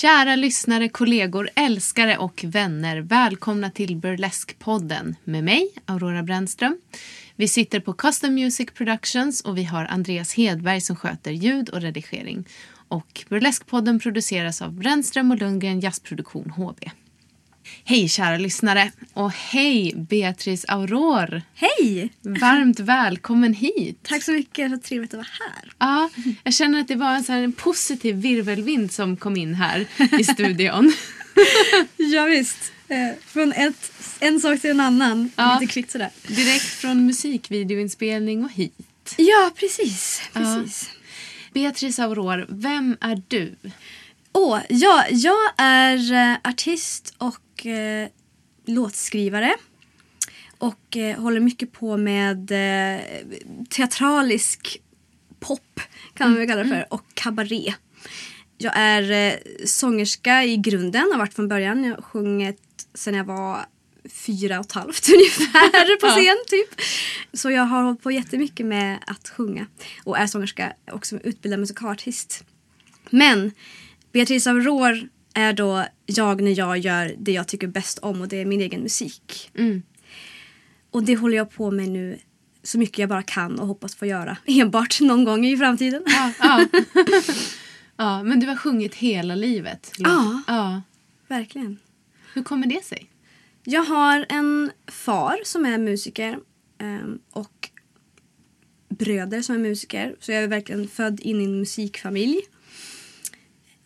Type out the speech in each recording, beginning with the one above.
Kära lyssnare, kollegor, älskare och vänner. Välkomna till Burlesque-podden med mig, Aurora Brännström. Vi sitter på Custom Music Productions och vi har Andreas Hedberg som sköter ljud och redigering. Och Burlesque-podden produceras av Brännström och Lundgren Jazzproduktion HB. Hej kära lyssnare och hej Beatrice Aurore. Hej! Varmt välkommen hit. Tack så mycket, så trevligt att vara här. Ja, jag känner att det var en, här, en positiv virvelvind som kom in här i studion. ja, visst. Eh, från ett, en sak till en annan, Ja. lite kvickt sådär. Direkt från musikvideoinspelning och hit. Ja, precis. Ja. precis. Beatrice Aurore, vem är du? Åh, ja, jag är eh, artist och eh, låtskrivare. Och eh, håller mycket på med eh, teatralisk pop, kan man väl kalla det för, och kabaré. Jag är eh, sångerska i grunden, har varit från början. Jag har sjungit sen jag var fyra och ett halvt ungefär på scen typ. Så jag har hållit på jättemycket med att sjunga och är sångerska och som utbildad musikalartist. Men Beatrice Aurore är då jag när jag gör det jag tycker bäst om och det är min egen musik. Mm. Och det håller jag på med nu så mycket jag bara kan och hoppas få göra enbart någon gång i framtiden. Ja, ja. ja, men du har sjungit hela livet. Ja. ja. Verkligen. Hur kommer det sig? Jag har en far som är musiker ehm, och bröder som är musiker. Så jag är verkligen född in i en musikfamilj.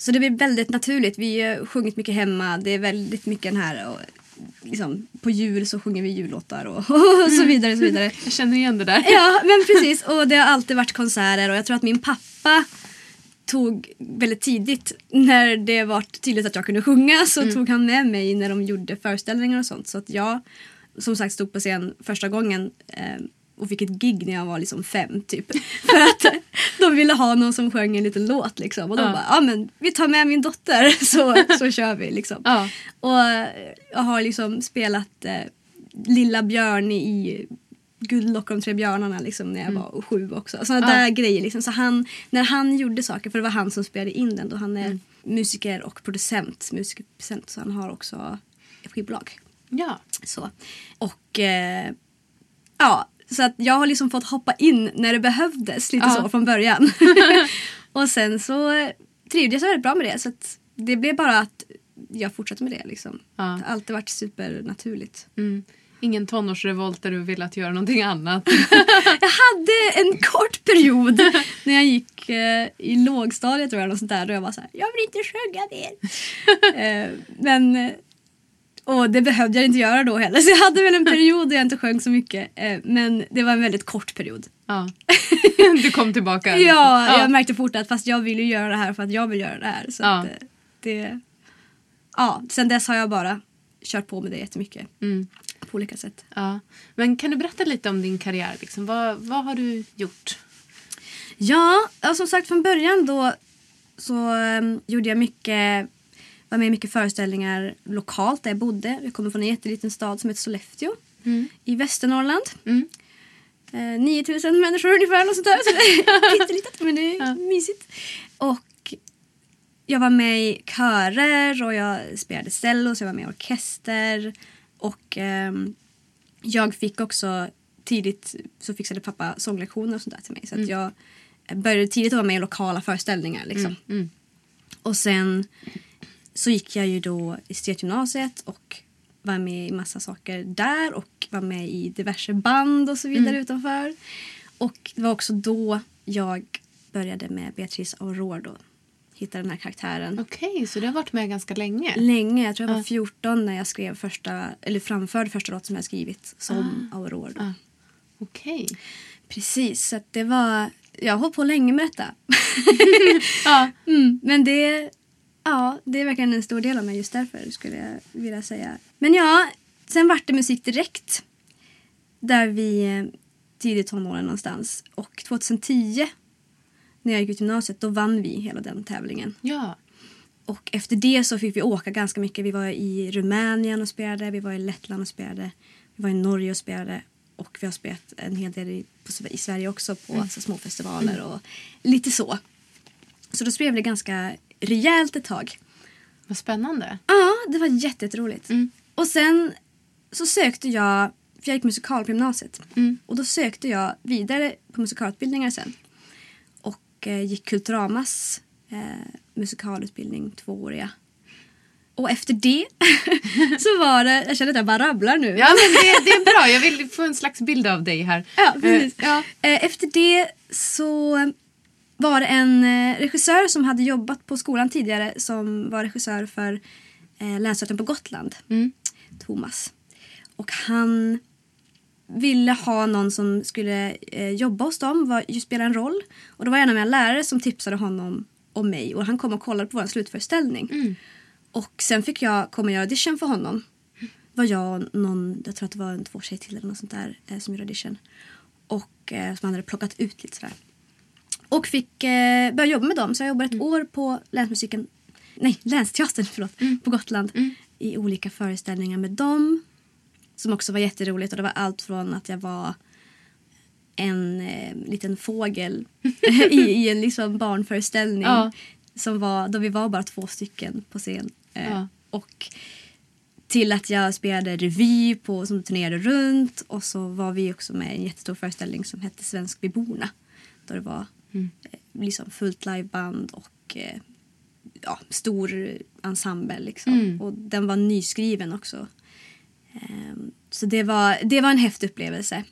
Så det blir väldigt naturligt. Vi har sjungit mycket hemma. Det är väldigt mycket den här... Och, liksom, på jul så sjunger vi jullåtar och, och så vidare. Och så vidare. Jag känner igen det där. Ja, men precis. Och det har alltid varit konserter och jag tror att min pappa tog väldigt tidigt när det var tydligt att jag kunde sjunga så tog han med mig när de gjorde föreställningar och sånt. Så att jag som sagt stod på scen första gången eh, och fick ett gig när jag var liksom fem typ. För att de ville ha någon som sjöng en liten låt liksom. Och de Ja. bara, ja men vi tar med min dotter så, så kör vi liksom. Ja. Och eh, jag har liksom spelat eh, Lilla Björn i Guldlock och de tre björnarna liksom, när jag var sju också. Sådana Mm. Ja. där grejer. Liksom. Så han, när han gjorde saker, för det var han som spelade in den då han är Mm. musiker och producent, musikerproducent så han har också skivbolag. Ja. Så. Och eh, ja, så att jag har liksom fått hoppa in när det behövdes lite Ja. så från början. och sen så trivdes jag väldigt bra med det så att det blev bara att jag fortsatte med det liksom. Ja. Det har alltid varit supernaturligt. Mm. Ingen tonårsrevolt där du velat göra någonting annat. Jag hade en kort period när jag gick eh, i lågstadiet tror jag, och sånt där, då jag var så här, jag vill inte sjunga mer. eh, men, eh, och det behövde jag inte göra då heller, så jag hade väl en period där jag inte sjöng så mycket. Eh, men det var en väldigt kort period. Ja. Du kom tillbaka. Ja, liksom. jag märkte fort att fast jag vill ju göra det här för att jag vill göra det här. Så Ja. att, eh, det, ja, sen dess har jag bara kört på med det jättemycket. Mm. På olika sätt. Ja. Men kan du berätta lite om din karriär? Liksom? Vad, vad har du gjort? Ja, ja, som sagt från början då så um, gjorde jag mycket, var med i mycket föreställningar lokalt där jag bodde. Jag kommer från en jätteliten stad som heter Sollefteå Mm. i Västernorrland. Mm. Eh, 9000 människor ungefär. Och sånt där. Så det är pyttelitet men det är Ja. mysigt. Och jag var med i körer och jag spelade cello så jag var med i orkester. Och ehm, jag fick också tidigt så fixade pappa sånglektioner och sånt där till mig. Så att jag började tidigt att vara med i lokala föreställningar. Liksom. Mm. Och sen så gick jag ju då i estetgymnasiet och var med i massa saker där och var med i diverse band och så vidare utanför. Och det var också då jag började med Beatrice Aurore då. Hittade den här karaktären. Okej, så du har varit med ganska länge? Länge, jag tror jag var 14 när jag skrev första, eller framförde första låten som jag skrivit som Aurore. Då. Ah. Okej. Precis, så det var... Jag har hållit på länge med detta. Ja. Mm, men det, ja, det är verkligen en stor del av mig just därför skulle jag vilja säga. Men ja, sen vart det musik direkt. Där vi eh, tidigt tonåren någonstans. Och 2010 när jag gick ut gymnasiet då vann vi hela den tävlingen. ja. Och efter det så fick vi åka ganska mycket. Vi var i Rumänien och spelade, vi var i Lettland och spelade, vi var i Norge och spelade och vi har spelat en hel del i, på, i Sverige också på alltså, små festivaler och lite så. Så då spelade vi ganska rejält ett tag. Vad spännande. Ja, det var jätte- jätteroligt. Mm. Och sen så sökte jag, för jag gick musikal på gymnasiet. Mm. Och då sökte jag vidare på musikalutbildningar sen. Och eh, gick Kulturamas eh, musikalutbildning tvååriga. Och efter det så var det, jag känner att jag bara rabblar nu. Ja, men det, det är bra. Jag vill få en slags bild av dig här. Ja, precis. Eh, ja. Eh, Efter det så var det en eh, regissör som hade jobbat på skolan tidigare som var regissör för eh, Länsrätten på Gotland, Mm. Thomas. Och han ville ha någon som skulle eh, jobba hos dem, var, spela en roll. Och det var en av mina lärare som tipsade honom om mig och han kom och kollade på vår slutföreställning. Mm. Och sen fick jag komma och göra audition för honom. var jag och någon, jag tror att det var en två tjejer till eller något sånt där eh, som gjorde audition. Och eh, som han hade plockat ut lite sådär. Och fick eh, börja jobba med dem. Så jag jobbade ett år på länsmusiken, nej länsteatern förlåt, på Gotland. I olika föreställningar med dem. Som också var jätteroligt och det var allt från att jag var en eh, liten fågel i, i en liksom barnföreställning. Ja. Som var, då vi var bara två stycken på scen. Eh, Ja. Och till att jag spelade revy på, som turnerade runt och så var vi också med i en jättestor föreställning som hette Svensk Biborna. Då det var Mm. eh, liksom fullt liveband och eh, ja, stor ensemble. Liksom. Mm. Och den var nyskriven också. Ehm, så det var, det var en häftig upplevelse.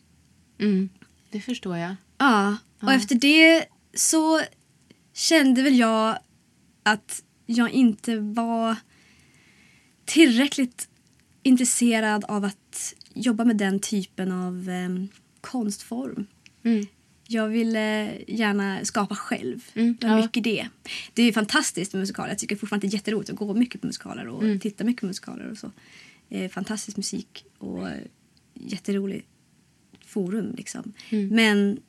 Mm. Det förstår jag. Ja, och efter det så kände väl jag att jag inte var tillräckligt intresserad av att jobba med den typen av em, konstform. Mm. Jag ville gärna skapa själv. Mm, Det var ja. mycket det. Det är fantastiskt med musikaler. Jag tycker fortfarande det är jätteroligt att gå mycket på musikaler och Mm. titta mycket på musikaler och så. Eh, fantastisk musik och eh, jätteroligt forum liksom. Mm. Men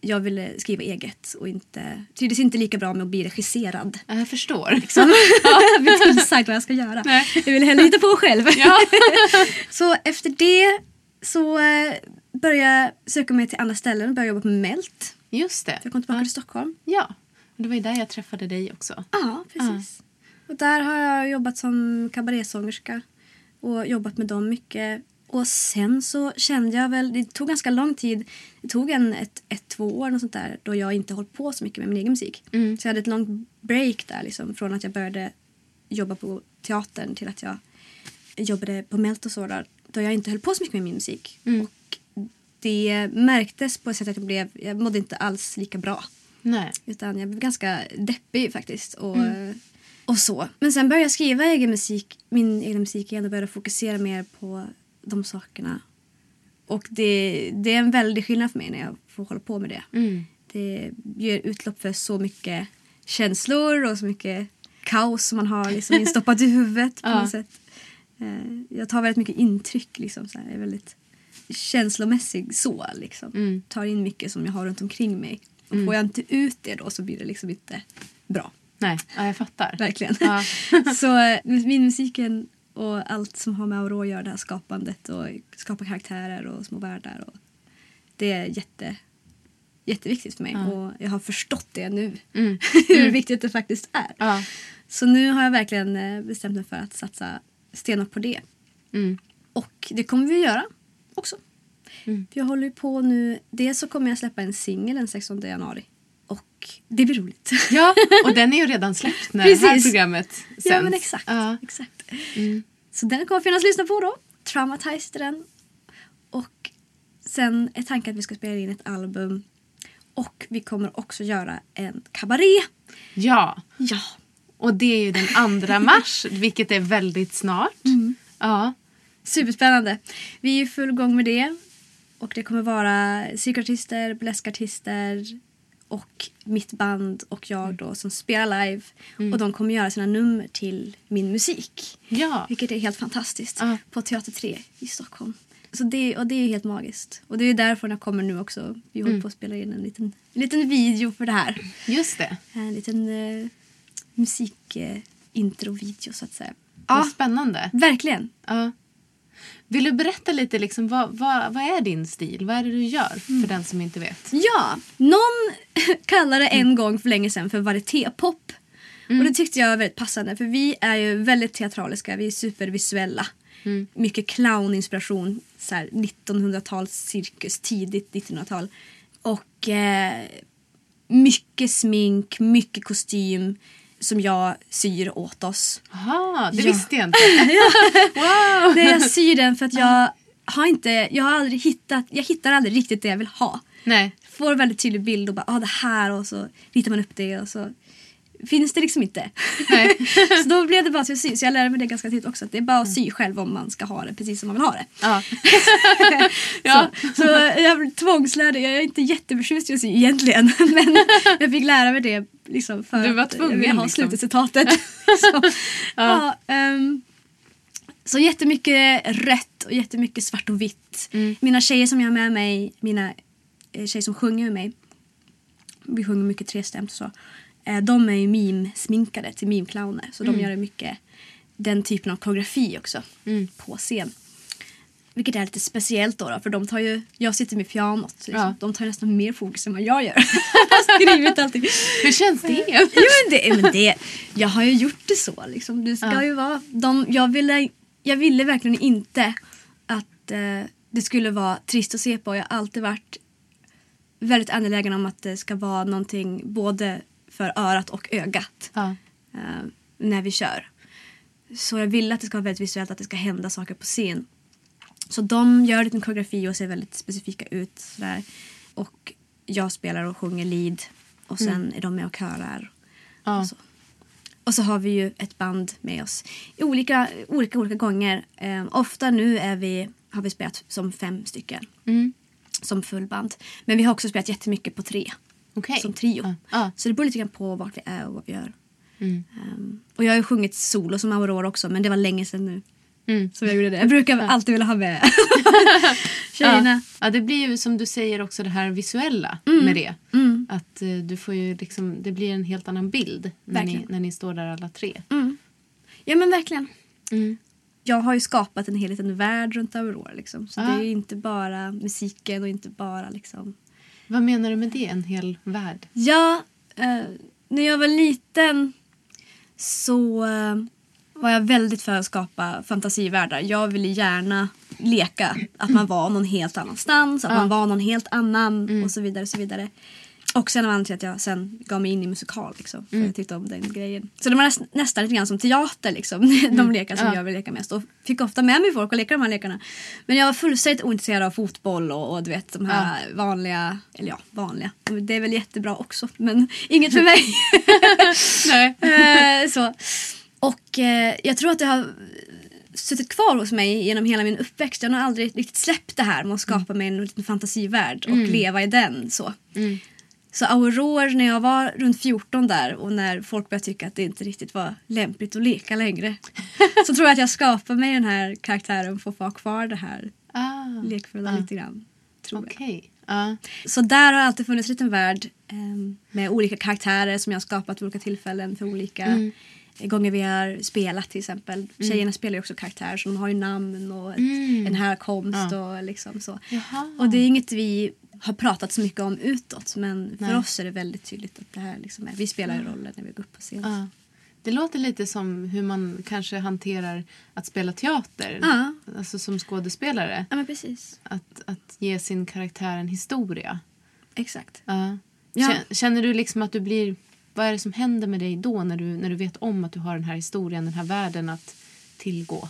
jag ville skriva eget och inte, trivdes inte lika bra med att bli regisserad. Ja, Jag förstår. Liksom. jag vet inte exakt vad jag ska göra. Nej. Jag ville hellre hitta på själv. Ja. så efter det så eh, började söka mig till andra ställen och började jobba på Melt. Just det. För jag kom tillbaka ja. till Stockholm. Ja, det var ju där jag träffade dig också. Ja, precis. Och där har jag jobbat som kabarésångerska och jobbat med dem mycket. Och sen så kände jag väl, det tog ganska lång tid, det tog en ett, ett två år sånt där då jag inte hållit på så mycket med min egen musik. Mm. Så jag hade ett långt break där liksom från att jag började jobba på teatern till att jag jobbade på Melt och så där, då jag inte höll på så mycket med min musik. Mm. Och det märktes på ett sätt att jag blev, jag mådde inte alls lika bra. Nej. Utan jag blev ganska deppig faktiskt. Och, Mm. och så. Men sen började jag skriva egen musik, min egen musik igen och började fokusera mer på de sakerna. Och det, det är en väldig skillnad för mig när jag får hålla på med det. Mm. Det ger utlopp för så mycket känslor och så mycket kaos som man har liksom instoppat i huvudet på Ja. något sätt. Eh, Jag tar väldigt mycket intryck. Liksom, så här. Jag är väldigt känslomässig så. Liksom. Mm. Tar in mycket som jag har runt omkring mig. Och får jag inte ut det då så blir det liksom inte bra. Nej, ja, jag fattar. Verkligen. Ja. så eh, min musiken och allt som har med Aurora att göra, det här skapandet och skapa karaktärer och små världar. Och det är jätte, jätteviktigt för mig Ja. och jag har förstått det nu. Mm. Hur viktigt det faktiskt är. Så nu har jag verkligen eh, bestämt mig för att satsa stenhårt på det. Mm. Och det kommer vi att göra också. För jag håller ju på nu. Dels så kommer jag släppa en singel den 16 januari. Och det blir roligt. Ja, och den är ju redan släppt när det här Precis. programmet sänds. ja men exakt. Ja. exakt. Så den kommer finnas att lyssna på då. Traumatized heter den. Och sen är tanken att vi ska spela in ett album. Och vi kommer också göra en kabaré. ja, Ja. och det är ju den 2 mars, vilket är väldigt snart. Mm. Ja. Superspännande. Vi är i full gång med det. Och det kommer vara cirkusartister, burleskartister och mitt band och jag då som spelar live. Och de kommer göra sina nummer till min musik. Ja. Vilket är helt fantastiskt. Ja. På Teater 3 i Stockholm. Så det, och det är helt magiskt. Och det är därför jag kommer nu också. Vi håller på att spela in en liten, en liten video för det här. Just det. En liten eh, musikintro-video så att säga. Vad Ja, spännande. verkligen. Ja. Vill du berätta lite, liksom, vad, vad, vad är din stil? Vad är det du gör Mm. för den som inte vet? Ja, någon kallade en gång för länge sedan för varietépop. Och det tyckte jag var väldigt passande för vi är ju väldigt teatraliska, vi är supervisuella. Mycket clowninspiration, så här 1900-tals cirkus, tidigt 1900-tal. Och eh, mycket smink, mycket kostym som jag syr åt oss. Jaha, det Ja. visste jag inte. Nej, jag syr den för att jag har inte, jag har aldrig hittat, jag hittar aldrig riktigt det jag vill ha. Nej. Får en väldigt tydlig bild och bara ah, det här och så ritar man upp det och så finns det liksom inte. Så då blev det bara till att sy. Så jag lärde mig det ganska tidigt också att det är bara att sy själv om man ska ha det precis som man vill ha det. Ja. ja. Så, så jag tvångslärde, jag är inte jätteförtjust i att sy egentligen men jag fick lära mig det liksom för Du var tvungen, jag vill ha liksom. slutresultatet. så, ja. ehm, så jättemycket rött och jättemycket svart och vitt. Mm. Mina tjejer som jag har med mig, mina eh, tjejer som sjunger med mig, vi sjunger mycket trestämt och så. Eh, De är ju meme-sminkade till meme-clowner så de gör ju mycket den typen av koreografi också Mm. på scen. Vilket är lite speciellt då, då för de tar ju, jag sitter med pianot, liksom, Ja. de tar nästan mer fokus än vad jag gör. skrivit allting. Hur känns det? Jo, men det, men det, jag har ju gjort det så. Liksom. Det ska Ja. ju vara, de, jag, ville, jag ville verkligen inte att eh, det skulle vara trist att se på. Jag har alltid varit väldigt angelägen om att det ska vara någonting både för örat och ögat Ja. eh, när vi kör. Så jag vill att det ska vara väldigt visuellt, att det ska hända saker på scen. Så de gör en liten koreografi och ser väldigt specifika ut. Sådär. Och jag spelar och sjunger lead. Och sen är de med och körar. Ja. Och, så. och så har vi ju ett band med oss i olika, olika, olika gånger. Eh, ofta nu är vi, har vi spelat som fem stycken. Mm. Som fullband. Men vi har också spelat jättemycket på tre. Okej. Som trio. Ja. Ja. Så det beror lite grann på vart vi är och vad vi gör. Mm. Ehm, och jag har ju sjungit solo som Aurora också men det var länge sedan nu. Mm. Så jag gjorde det. Jag brukar alltid vilja ha med tjejerna. Ja. ja, det blir ju som du säger också det här visuella med det. Mm. Att eh, du får ju liksom, det blir en helt annan bild när ni, när ni står där alla tre. Mm. Ja men verkligen. Mm. Jag har ju skapat en hel liten värld runt Aurora. Liksom. Så det är ju inte bara musiken och inte bara liksom... Vad menar du med det? En hel värld? Ja, eh, när jag var liten så eh, var jag väldigt för att skapa fantasivärldar. Jag ville gärna leka att man var någon helt annanstans, att Ja. man var någon helt annan och så vidare. Och så vidare. Och sen var anledningen att jag sen gav mig in i musikal. Liksom, för Jag tyckte om den grejen. Så det var näst, nästan lite grann som teater, liksom, de lekar som Ja. jag vill leka mest. Och fick ofta med mig folk och leka de här lekarna. Men jag var fullständigt ointresserad av fotboll och, och du vet de här vanliga, eller ja vanliga. Det är väl jättebra också men inget för mig. Nej. Eh, så. Och eh, jag tror att det har suttit kvar hos mig genom hela min uppväxt. Jag har aldrig riktigt släppt det här med att skapa mig en liten fantasivärld och leva i den. Så. Mm. Så Aurora, när jag var runt 14 där och när folk började tycka att det inte riktigt var lämpligt att leka längre. så tror jag att jag skapade mig den här karaktären för att få ha kvar det här Ah, lekfulla ah. lite grann. Tror jag. Okej. Ja. Så där har alltid funnits en liten värld ehm, med olika karaktärer som jag har skapat vid olika tillfällen för olika Mm. gånger vi har spelat till exempel. Tjejerna spelar ju också karaktärer så de har ju namn och ett, Mm. en härkomst Ja. och liksom så. Jaha. Och det är inget vi har pratat så mycket om utåt men för Nej. oss är det väldigt tydligt att det här liksom är, vi spelar ju rollen när vi går upp på scen. Ja. Det låter lite som hur man kanske hanterar att spela teater. Ja. Alltså som skådespelare. Ja, men precis. Att, att ge sin karaktär en historia. Exakt. Ja. Ja. Kän- Känner du liksom att du blir... Vad är det som händer med dig då när du, när du vet om att du har den här historien, den här världen att tillgå?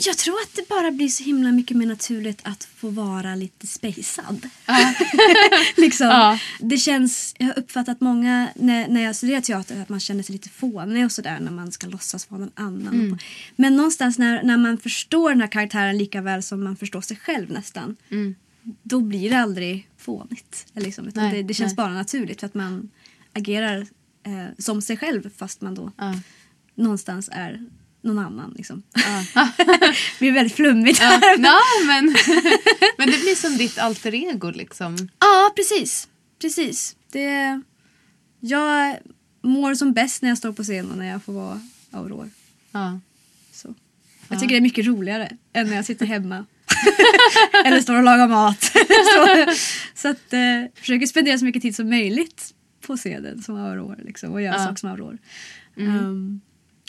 Jag tror att det bara blir så himla mycket mer naturligt att få vara lite spejsad. liksom. Ja. Det känns, jag har uppfattat många när, när jag studerar teater att man känner sig lite fånig och sådär när man ska låtsas vara någon annan. Men någonstans när, när man förstår den här karaktären lika väl som man förstår sig själv nästan. Då blir det aldrig fånigt. Liksom, utan Nej, det, det känns nej. bara naturligt för att man agerar eh, som sig själv fast man då Ja. någonstans är någon annan. Liksom. det blir väldigt flummigt. Ja, Ja. ja, men, men det blir som ditt alter ego liksom. ja, precis. Precis. Det, jag mår som bäst när jag står på scen och när jag får vara Aurora. Ja. Så. Jag tycker det är mycket roligare än när jag sitter hemma. Eller står och lagar mat. så så att, eh, försöker spendera så mycket tid som möjligt på scenen som Aurora. Liksom, och göra Ja. saker som Aurora. Um,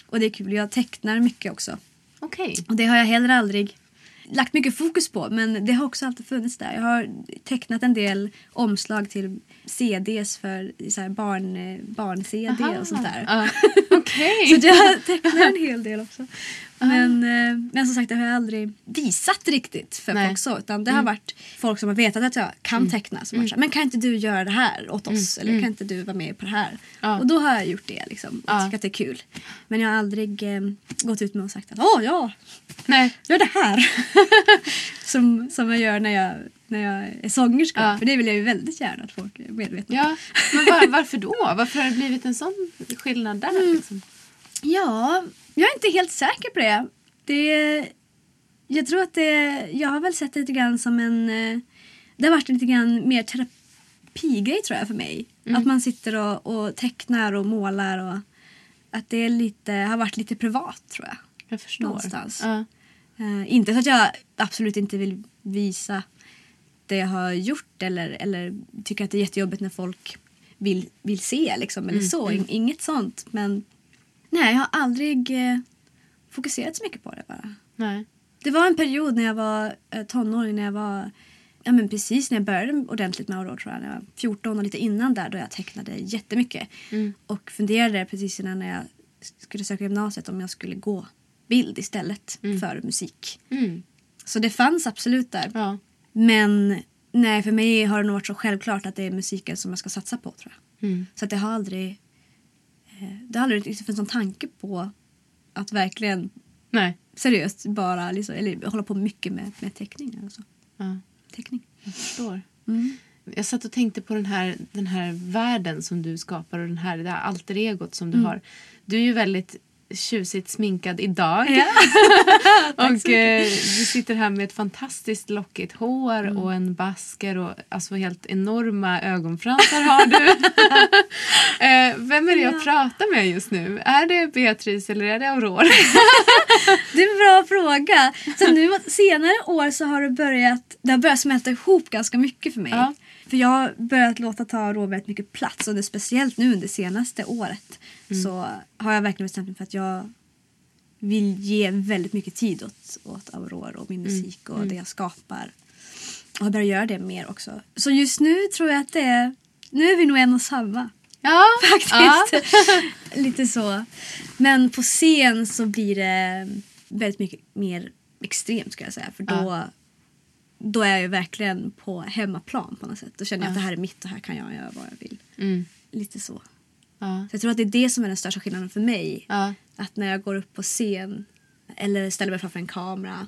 och det är kul. Jag tecknar mycket också. Okej. Och det har jag heller aldrig lagt mycket fokus på men det har också alltid funnits där. Jag har tecknat en del omslag till CDs för så barn, eh, barn-CD och sånt där. Ja. Så Okej. att jag tecknar en hel del också. Men, eh, men som sagt det har jag aldrig visat riktigt för Nej. folk så. Utan det har varit folk som har vetat att jag kan teckna. Som har sagt, men kan inte du göra det här åt oss? Eller kan inte du vara med på det här? Ja. Och då har jag gjort det liksom. Och Ja. tycker att det är kul. Men jag har aldrig eh, gått ut med och sagt att åh ja, Nej. gör det här. som, som jag gör när jag, när jag är sångerska. Ja. För det vill jag ju väldigt gärna att folk är medvetna. Ja, men var, varför då? Varför har det blivit en sån skillnad där? Liksom? Ja, jag är inte helt säker på det. det jag tror att det... Jag har väl sett det lite grann som en... eh, Det har varit lite grann mer terapigrej tror jag för mig. Att man sitter och, och tecknar och målar och... Att det är lite, har varit lite privat tror jag. Jag förstår. Någonstans. Ja. Eh, inte så att jag absolut inte vill visa det jag har gjort eller, eller tycker att det är jättejobbigt när folk vill, vill se liksom, eller så. In, inget sånt. Men nej, jag har aldrig eh, fokuserat så mycket på det bara. Nej. Det var en period när jag var eh, tonåring, när jag var Ja men precis när jag började ordentligt med Aurora tror jag. När jag var 14 och lite innan där då jag tecknade jättemycket. Och funderade precis innan när jag skulle söka gymnasiet om jag skulle gå bild istället för musik. Mm. Så det fanns absolut där. Ja. Men nej, för mig har det nog varit så självklart att det är musiken som jag ska satsa på tror jag. Mm. Så att det har aldrig det har aldrig riktigt funnits någon tanke på att verkligen Nej. seriöst bara liksom, eller hålla på mycket med, med teckningar och så. Ja. Teckning. Jag förstår. Mm. Jag satt och tänkte på den här, den här världen som du skapar och den här, det här alter egot som du Mm. har. Du är ju väldigt tjusigt sminkad idag. Ja. och eh, du sitter här med ett fantastiskt lockigt hår Mm. och en basker och alltså helt enorma ögonfransar har du. eh, vem är det jag pratar med just nu? Är det Beatrice eller är det Aurora? Det är en bra fråga. Så nu senare år så har det börjat, det har börjat smälta ihop ganska mycket för mig. Ja. För jag har börjat låta ta väldigt mycket plats och det speciellt nu under senaste året så har jag verkligen bestämt mig för att jag vill ge väldigt mycket tid åt, åt Aurora och min musik och det jag skapar. Och har börjat göra det mer också. Så just nu tror jag att det är, nu är vi nog en och samma. ja, Faktiskt. Lite så. Men på scen så blir det väldigt mycket mer extremt skulle jag säga. För då, då är jag verkligen på hemmaplan på något sätt. Då känner jag att det här är mitt och här kan jag göra vad jag vill. Mm. Lite så. Ja. Så jag tror att det är det som är den största skillnaden för mig. Ja. Att när jag går upp på scen eller ställer mig framför en kamera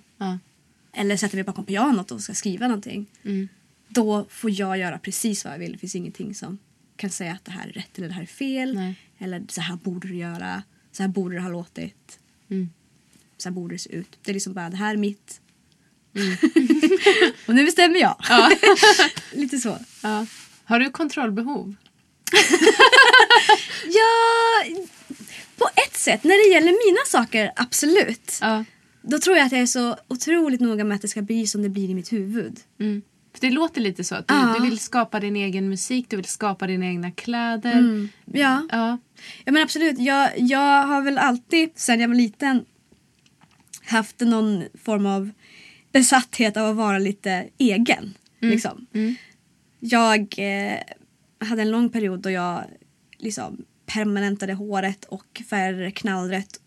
eller sätter mig bakom pianot och ska skriva någonting. Mm. Då får jag göra precis vad jag vill. Det finns ingenting som kan säga att det här är rätt eller det här är fel. Nej. Eller så här borde du göra. Så här borde det ha låtit. Mm. Så här borde det se ut. Det är liksom bara det här är mitt. och nu bestämmer jag. Lite så. Ja. Har du kontrollbehov? Ja, på ett sätt. När det gäller mina saker, absolut. Ja. Då tror jag att jag är så otroligt noga med att det ska bli som det blir i mitt huvud. Mm. För det låter lite så att du, Ja. du vill skapa din egen musik, du vill skapa dina egna kläder. Mm. Ja. Ja. ja men absolut. Jag, jag har väl alltid sen jag var liten haft någon form av besatthet av att vara lite egen. Liksom. Mm. Jag eh, hade en lång period då jag liksom permanentade håret och färgade knallrött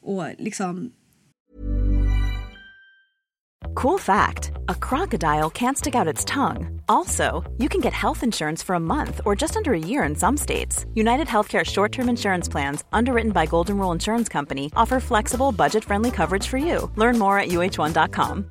och liksom Cool fact a crocodile can't stick out its tongue. Also, you can get health insurance for a month or just under a year in some states. United Healthcare short term insurance plans, underwritten by Golden Rule Insurance Company, offer flexible, budget friendly coverage for you. Learn more at uh1.com.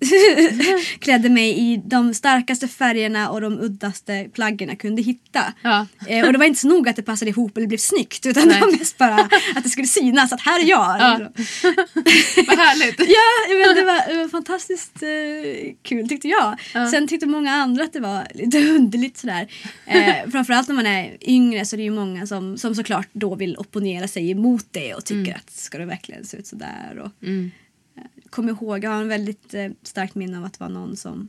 klädde mig i de starkaste färgerna och de uddaste plaggen jag kunde hitta. Ja. Eh, och det var inte så noga att det passade ihop eller blev snyggt utan Nej. det var mest bara att det skulle synas att här är jag. Ja. Vad härligt. Ja, men det var, det var fantastiskt eh, kul tyckte jag. Sen tyckte många andra att det var lite underligt sådär. Eh, framförallt när man är yngre så är det ju många som, som såklart då vill opponera sig emot det och tycker att ska det verkligen se ut sådär. Och, Mm. Kommer ihåg, jag har en väldigt eh, starkt minne av att det var någon som,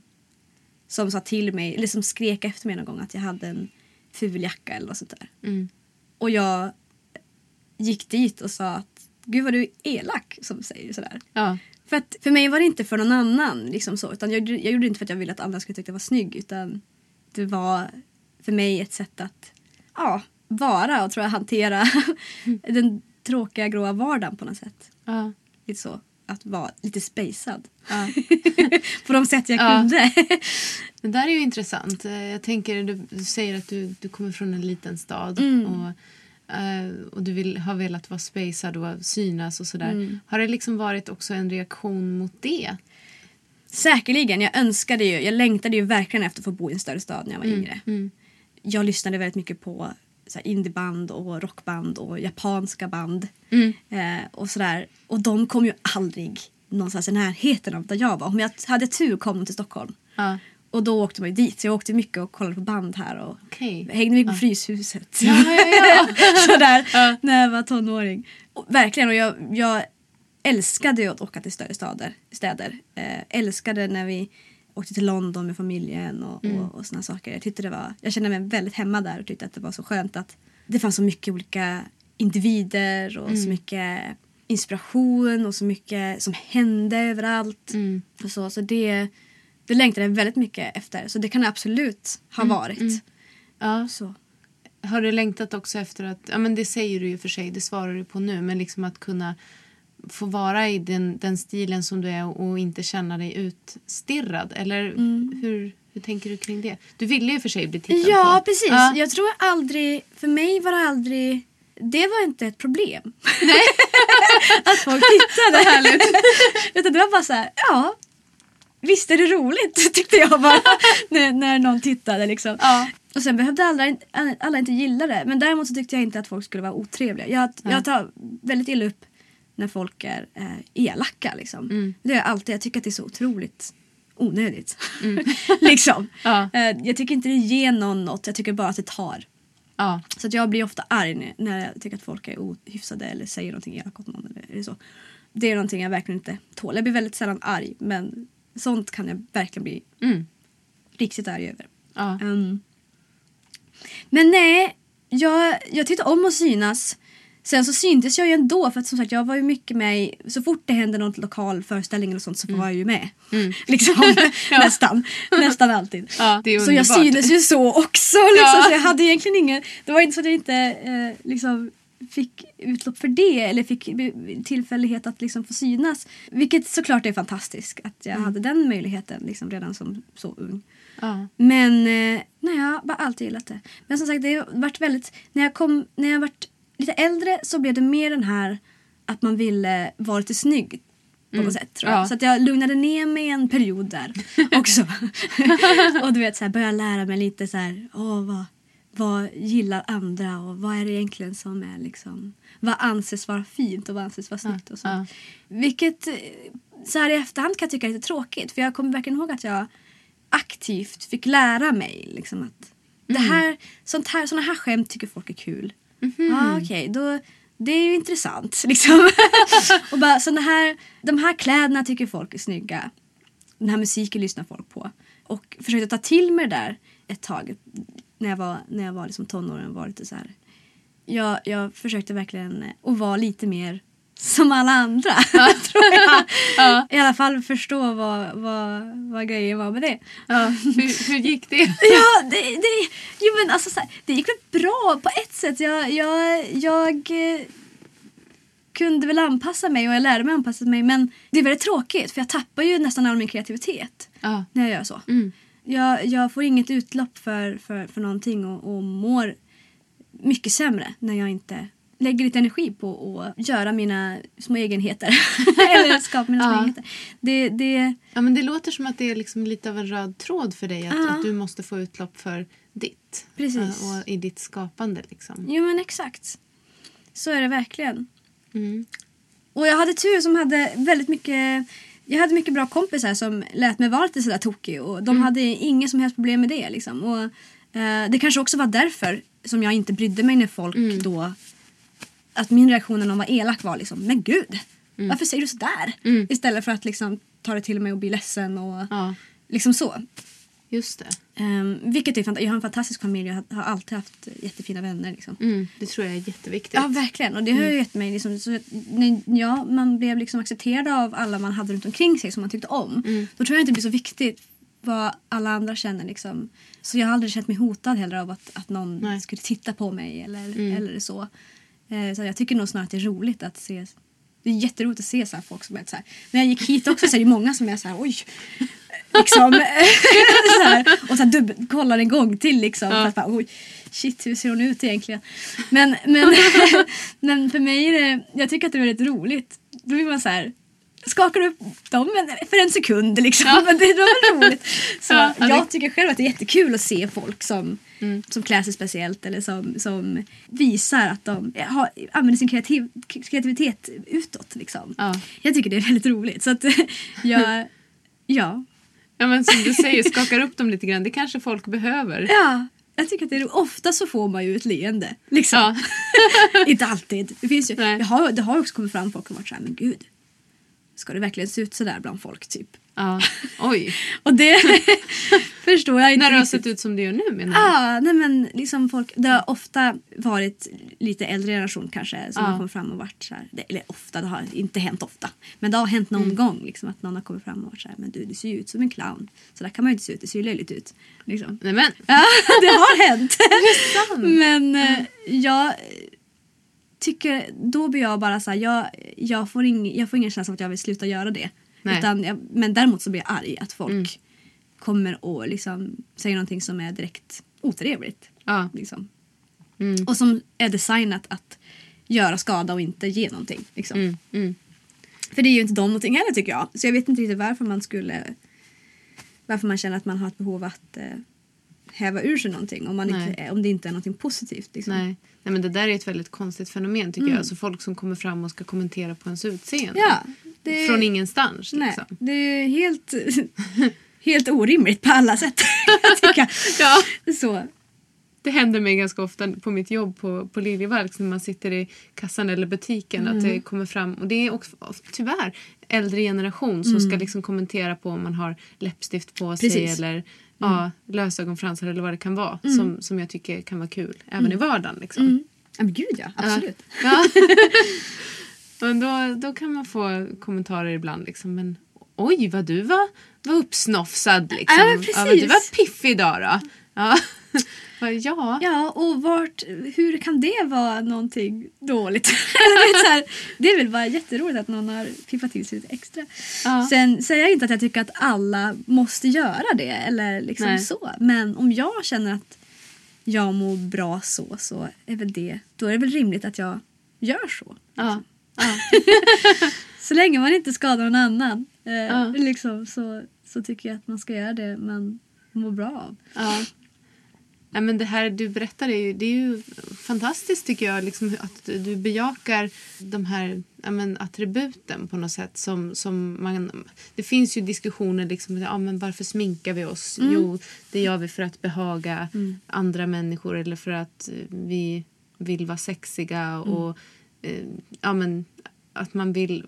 som sa till mig, eller som skrek efter mig någon gång att jag hade en ful jacka eller något sånt där. Mm. Och jag gick dit och sa att gud vad du är elak som säger sådär. Ja. För, att, för mig var det inte för någon annan. Liksom så, utan jag, jag gjorde det inte för att jag ville att andra skulle tycka att jag var snygg. Utan det var för mig ett sätt att ja, vara och tror jag hantera den tråkiga gråa vardagen på något sätt. Ja. Lite så. Att vara lite spacad. Ja. på de sätt jag Ja. kunde. Det där är ju intressant. Jag tänker, du, säger att du, du kommer från en liten stad Mm. och, eh, och du vill, har velat vara spacad och synas och sådär. Mm. Har det liksom varit också en reaktion mot det? Säkerligen. Jag önskade ju, jag längtade ju verkligen efter att få bo i en större stad när jag var yngre. Mm. Jag lyssnade väldigt mycket på så indieband och rockband och japanska band. Mm. Eh, och sådär. Och de kom ju aldrig någonstans i närheten av där jag var. Om jag hade tur kom de till Stockholm. Ja. Och då åkte man ju dit. Så jag åkte mycket och kollade på band här. Och Okej. hängde mycket på Fryshuset. Ja, ja. Sådär, när jag var tonåring. Och, verkligen, och jag, jag älskade att åka till större stader, städer. Eh, älskade när vi åkte till London med familjen och, och, och såna saker. Jag, tyckte det var, jag kände mig väldigt hemma där och tyckte att det var så skönt att det fanns så mycket olika individer och så mycket inspiration och så mycket som hände överallt. Mm. Och så, så det, det längtade jag väldigt mycket efter. Så det kan det absolut ha varit. Ja. Så. Har du längtat också efter att, ja men det säger du ju för sig, det svarar du på nu, men liksom att kunna få vara i den, den stilen som du är och, och inte känna dig utstirrad? Eller hur, hur tänker du kring det? Du ville ju för sig bli tittad Ja, på. precis. Ja. Jag tror aldrig... För mig var det aldrig... Det var inte ett problem. att folk tittade. Utan det var bara så här, ja. Visst är det roligt, tyckte jag bara. när, när någon tittade liksom. Ja. Och sen behövde alla, alla inte gilla det. Men däremot så tyckte jag inte att folk skulle vara otrevliga. Jag, jag tar väldigt illa upp när folk är eh, elaka. Liksom. Det är jag alltid. Jag tycker att det är så otroligt onödigt. liksom. Ja. Eh, jag tycker inte det ger någon något. Jag tycker bara att det tar. Ja. Så att jag blir ofta arg när- när jag tycker att folk är ohyfsade eller säger någonting elakt åt någon. Eller, eller så. Det är någonting jag verkligen inte tål. Jag blir väldigt sällan arg. Men sånt kan jag verkligen bli Mm. riktigt arg över. Ja. Um, men nej, jag, jag tyckte om att synas. Sen så syntes jag ju ändå för att som sagt jag var ju mycket med i, så fort det hände någon lokal föreställning eller sånt så var jag ju med. Liksom nästan, nästan alltid. Ja, så jag syntes ju så också. Liksom, Ja. så jag hade egentligen ingen, det var inte så att jag inte eh, liksom fick utlopp för det eller fick tillfällighet att liksom få synas. Vilket såklart är fantastiskt att jag hade den möjligheten liksom redan som så ung. Ja. Men eh, nej, jag har bara alltid gillat det. Men som sagt, det har varit väldigt... När jag, kom, när jag varit lite äldre så blev det mer den här att man ville vara lite snygg på något sätt. Tror jag. Ja. Så att jag lugnade ner mig en period där också. och du vet, så här, började lära mig lite så här, åh, vad, vad gillar andra och vad är det egentligen som är liksom... Vad anses vara fint och vad anses vara snyggt och så. ja. Vilket eh, så här i efterhand kan jag tycka är lite tråkigt. För jag kommer verkligen ihåg att jag aktivt fick lära mig liksom att det här, sånt här, såna här skämt tycker folk är kul. Ja, okej, då det är ju intressant. Liksom. och bara, såna här, de här kläderna tycker folk är snygga. Den här musiken lyssnar folk på. Och försökte ta till mig det där ett tag. När jag var, när jag var liksom tonåren var lite så här. Jag, jag försökte verkligen eh, att vara lite mer som alla andra. tror jag. I alla fall förstå vad, vad, vad grejen var med det. Ja. Hur, hur gick det? Ja, det, det, jo, men alltså, så här, det gick väl bra på ett sätt. Jag, jag, jag eh, kunde väl anpassa mig och jag lärde mig anpassa mig. Men det är väldigt tråkigt för jag tappar ju nästan all min kreativitet Ja. när jag gör så. Mm. Jag, jag får inget utlopp för, för, för någonting och, och mår mycket sämre när jag inte lägger lite energi på att göra mina små egenheter. Eller skapa mina små Ja. egenheter. Det, det, Ja, men det låter som att det är liksom lite av en röd tråd för dig. Att, Ja. att du måste få utlopp för ditt. Precis. Ja, Och i ditt skapande. Liksom. jo men exakt. Så är det verkligen. Mm. Och jag hade tur som hade väldigt mycket jag hade mycket bra kompisar som lät mig vara lite sådär tokig och de hade inga som helst problem med det. Liksom. Och, eh, det kanske också var därför som jag inte brydde mig när folk då... Att min reaktion när någon var elak var liksom, men gud, varför säger du sådär? Istället för att liksom ta det till mig och bli ledsen och Ja, liksom så. just det. Um, vilket är fanta- jag har en fantastisk familj och har har alltid haft jättefina vänner. Liksom. Mm, det tror jag är jätteviktigt. Ja, verkligen. Och det har ju gett mig... Liksom, så ja, man blev liksom accepterad av alla man hade runt omkring sig som man tyckte om. Då tror jag inte det blir så viktigt vad alla andra känner. Liksom. Så jag har aldrig känt mig hotad heller av att, att någon Nej. skulle titta på mig eller, eller så. Eh, så jag tycker nog snarare att det är roligt att se det är jätteroligt att se så här folk som är så här. När jag gick hit också så är det många som är så här oj. Liksom. så här, och så här dubbel, kollar en gång till liksom. För att bara, oj, shit hur ser hon ut egentligen? Men, men, men för mig är det, jag tycker att det är väldigt roligt. Då blir man så här, skakar upp dem för en sekund liksom. Men det var roligt. Så Ja, ja, jag tycker själv att det är jättekul att se folk som, som klär sig speciellt eller som, som visar att de har, använder sin kreativ, kreativitet utåt. Liksom. Ja. Jag tycker det är väldigt roligt. Så att jag, ja. Ja, men som du säger, skakar upp dem lite grann. Det kanske folk behöver. ja, jag tycker att det är. Ofta så får man ju ett leende. Liksom. Ja. Inte alltid. Det, finns ju, Nej. det, har, det har också kommit fram folk som varit så här, men gud. Ska det verkligen se ut så där bland folk typ? Ja. Oj. Och det förstår jag inte När du har sett ut som du gör nu menar du? Ja, nej men liksom folk, det har ofta varit lite äldre generation kanske som Ja. har kommit fram och varit så här, det- eller ofta, det har inte hänt ofta. Men det har hänt Mm. någon gång liksom, att någon har kommit fram och varit så här, men du, du ser ju ut som en clown. Så där kan man ju inte se ut, det ser ju löjligt ut. Liksom. Nej men. Ja, det har hänt. sant? Men eh, jag tycker, då blir jag bara så här, jag, jag, får ing, jag får ingen känsla av att jag vill sluta göra det. Nej. Utan jag, men däremot så blir jag arg att folk kommer och liksom säger någonting som är direkt otrevligt. Ja. Liksom. Mm. Och som är designat att göra skada och inte ge någonting. Liksom. Mm. Mm. För det är ju inte de någonting heller tycker jag. Så jag vet inte riktigt varför man skulle... Varför man känner att man har ett behov att eh, häva ur sig någonting om, man Nej. inte, om det inte är någonting positivt. Liksom. Nej. Nej men det där är ett väldigt konstigt fenomen tycker jag. Alltså folk som kommer fram och ska kommentera på ens utseende. Ja, det, Från ingenstans nej, liksom. det är helt, helt orimligt på alla sätt. Ja. Så. Det händer mig ganska ofta på mitt jobb på, på Liljevalchs när man sitter i kassan eller butiken att det kommer fram och det är också tyvärr äldre generation som ska liksom kommentera på om man har läppstift på sig Precis. eller ja, lösögonfransar eller vad det kan vara som, som jag tycker kan vara kul även i vardagen. Liksom. Ja, men gud ja, absolut. Ja. Men då, då kan man få kommentarer ibland. Liksom, men oj, vad du var, var uppsnofsad. Liksom. Ja, men vad du precis. var piffig idag då. Ja. Ja. Ja, och vart, hur kan det vara någonting dåligt? Det, är väl bara jätteroligt att någon har piffat till sig lite extra. Ja. Sen säger jag inte att jag tycker att alla måste göra det eller liksom Nej. så. Men om jag känner att jag mår bra så, så är väl det, då är det väl rimligt att jag gör så. Ja. Ja. Så länge man inte skadar någon annan eh, Ja. liksom, så, så tycker jag att man ska göra det man mår bra av. Ja. Ja, men det här du berättar är ju, det är ju fantastiskt tycker jag. Liksom, att du bejakar de här ja, men, attributen på något sätt. Som, som man, det finns ju diskussioner liksom, ja, men varför sminkar vi oss? Jo, det gör vi för att behaga andra människor eller för att vi vill vara sexiga. och eh, ja, men, Att man vill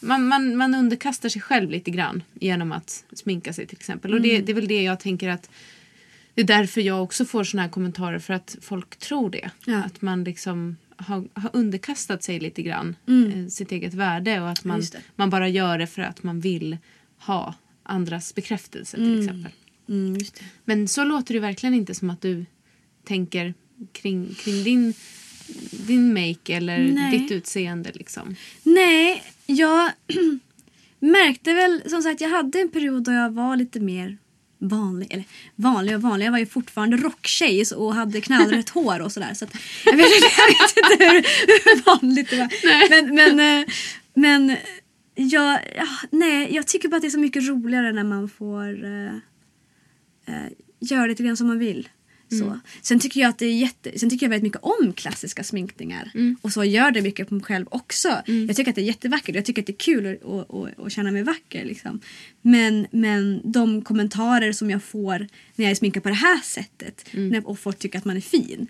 man, man, man underkastar sig själv lite grann genom att sminka sig till exempel. Och det, det är väl det jag tänker att det är därför jag också får såna här kommentarer för att folk tror det. Ja. Att man liksom har, har underkastat sig lite grann eh, sitt eget värde och att man, man bara gör det för att man vill ha andras bekräftelse till exempel. Mm, just det. Men så låter det verkligen inte som att du tänker kring, kring din, din make eller Nej. ditt utseende liksom. Nej, jag märkte väl som sagt jag hade en period då jag var lite mer vanlig. Eller vanlig och vanlig, jag var ju fortfarande rocktjej och hade knallrött hår och sådär. Så att, jag, vet, jag vet inte hur, hur vanligt det var. Men, men, eh, men jag, ja, nej, jag tycker bara att det är så mycket roligare när man får eh, eh, göra lite grann som man vill. Så. Sen, tycker jag att det är jätte, sen tycker jag väldigt mycket om klassiska sminkningar. Och så gör det mycket på mig själv också. Jag tycker att det är jättevackert. Jag tycker att det är kul att, att, att, att känna mig vacker. Liksom. Men, men de kommentarer som jag får när jag är sminkad på det här sättet när, och folk tycker att man är fin.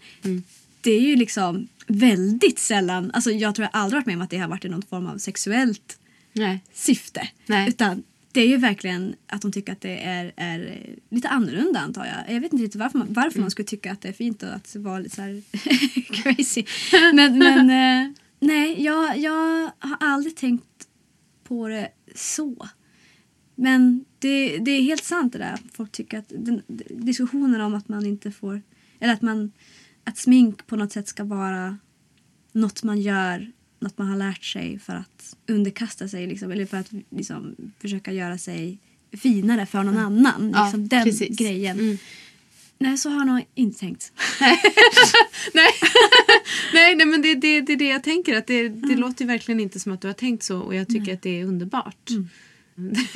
Det är ju liksom väldigt sällan, alltså jag tror jag aldrig varit med om att det har varit i någon form av sexuellt Nej. syfte. Nej. Utan det är ju verkligen att de tycker att det är, är lite annorlunda antar jag. Jag vet inte riktigt varför man, varför Mm. man skulle tycka att det är fint och att vara lite så här crazy. Men, men eh, nej, jag, jag har aldrig tänkt på det så. Men det, det är helt sant det där. Folk tycker att den, diskussionen om att man inte får, eller att man, att smink på något sätt ska vara något man gör, något man har lärt sig för att underkasta sig liksom, eller för att liksom, försöka göra sig finare för någon annan. Ja, Liksom, den precis. grejen. Mm. Nej, så har jag nog inte tänkt. nej. nej, nej, men det, det, det är det jag tänker. Att det, det låter ju verkligen inte som att du har tänkt så och jag tycker att det är underbart.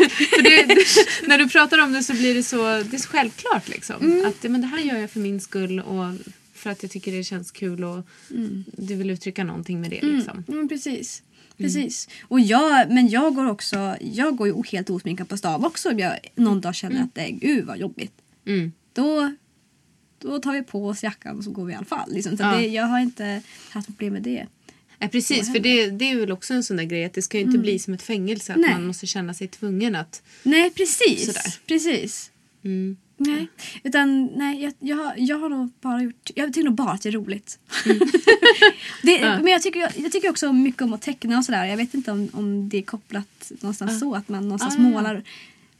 för det, det, när du pratar om det så blir det så, det är så självklart. Liksom. Att men det här gör jag för min skull och för att jag tycker det känns kul och du vill uttrycka någonting med det. Liksom. Mm, precis. Precis. Och jag, men jag går också, jag går ju helt osminkad på stan också om jag någon dag känner att det är gud vad jobbigt. Mm. Då, då tar vi på oss jackan och så går vi i alla fall. Liksom. Så Ja. det, jag har inte haft problem med det. Ja, precis, för det, det är väl också en sån där grej att det ska ju inte bli som ett fängelse att Nej. man måste känna sig tvungen att... Nej, precis. Sådär. Precis. Mm. Nej, utan nej, jag, jag, har- jag har nog bara gjort... Jag tycker nog bara att det är roligt. det, Men jag tycker, jag tycker också mycket om att teckna och sådär. Jag vet inte om, om det är kopplat någonstans så att man någonstans Ja, ja, ja. målar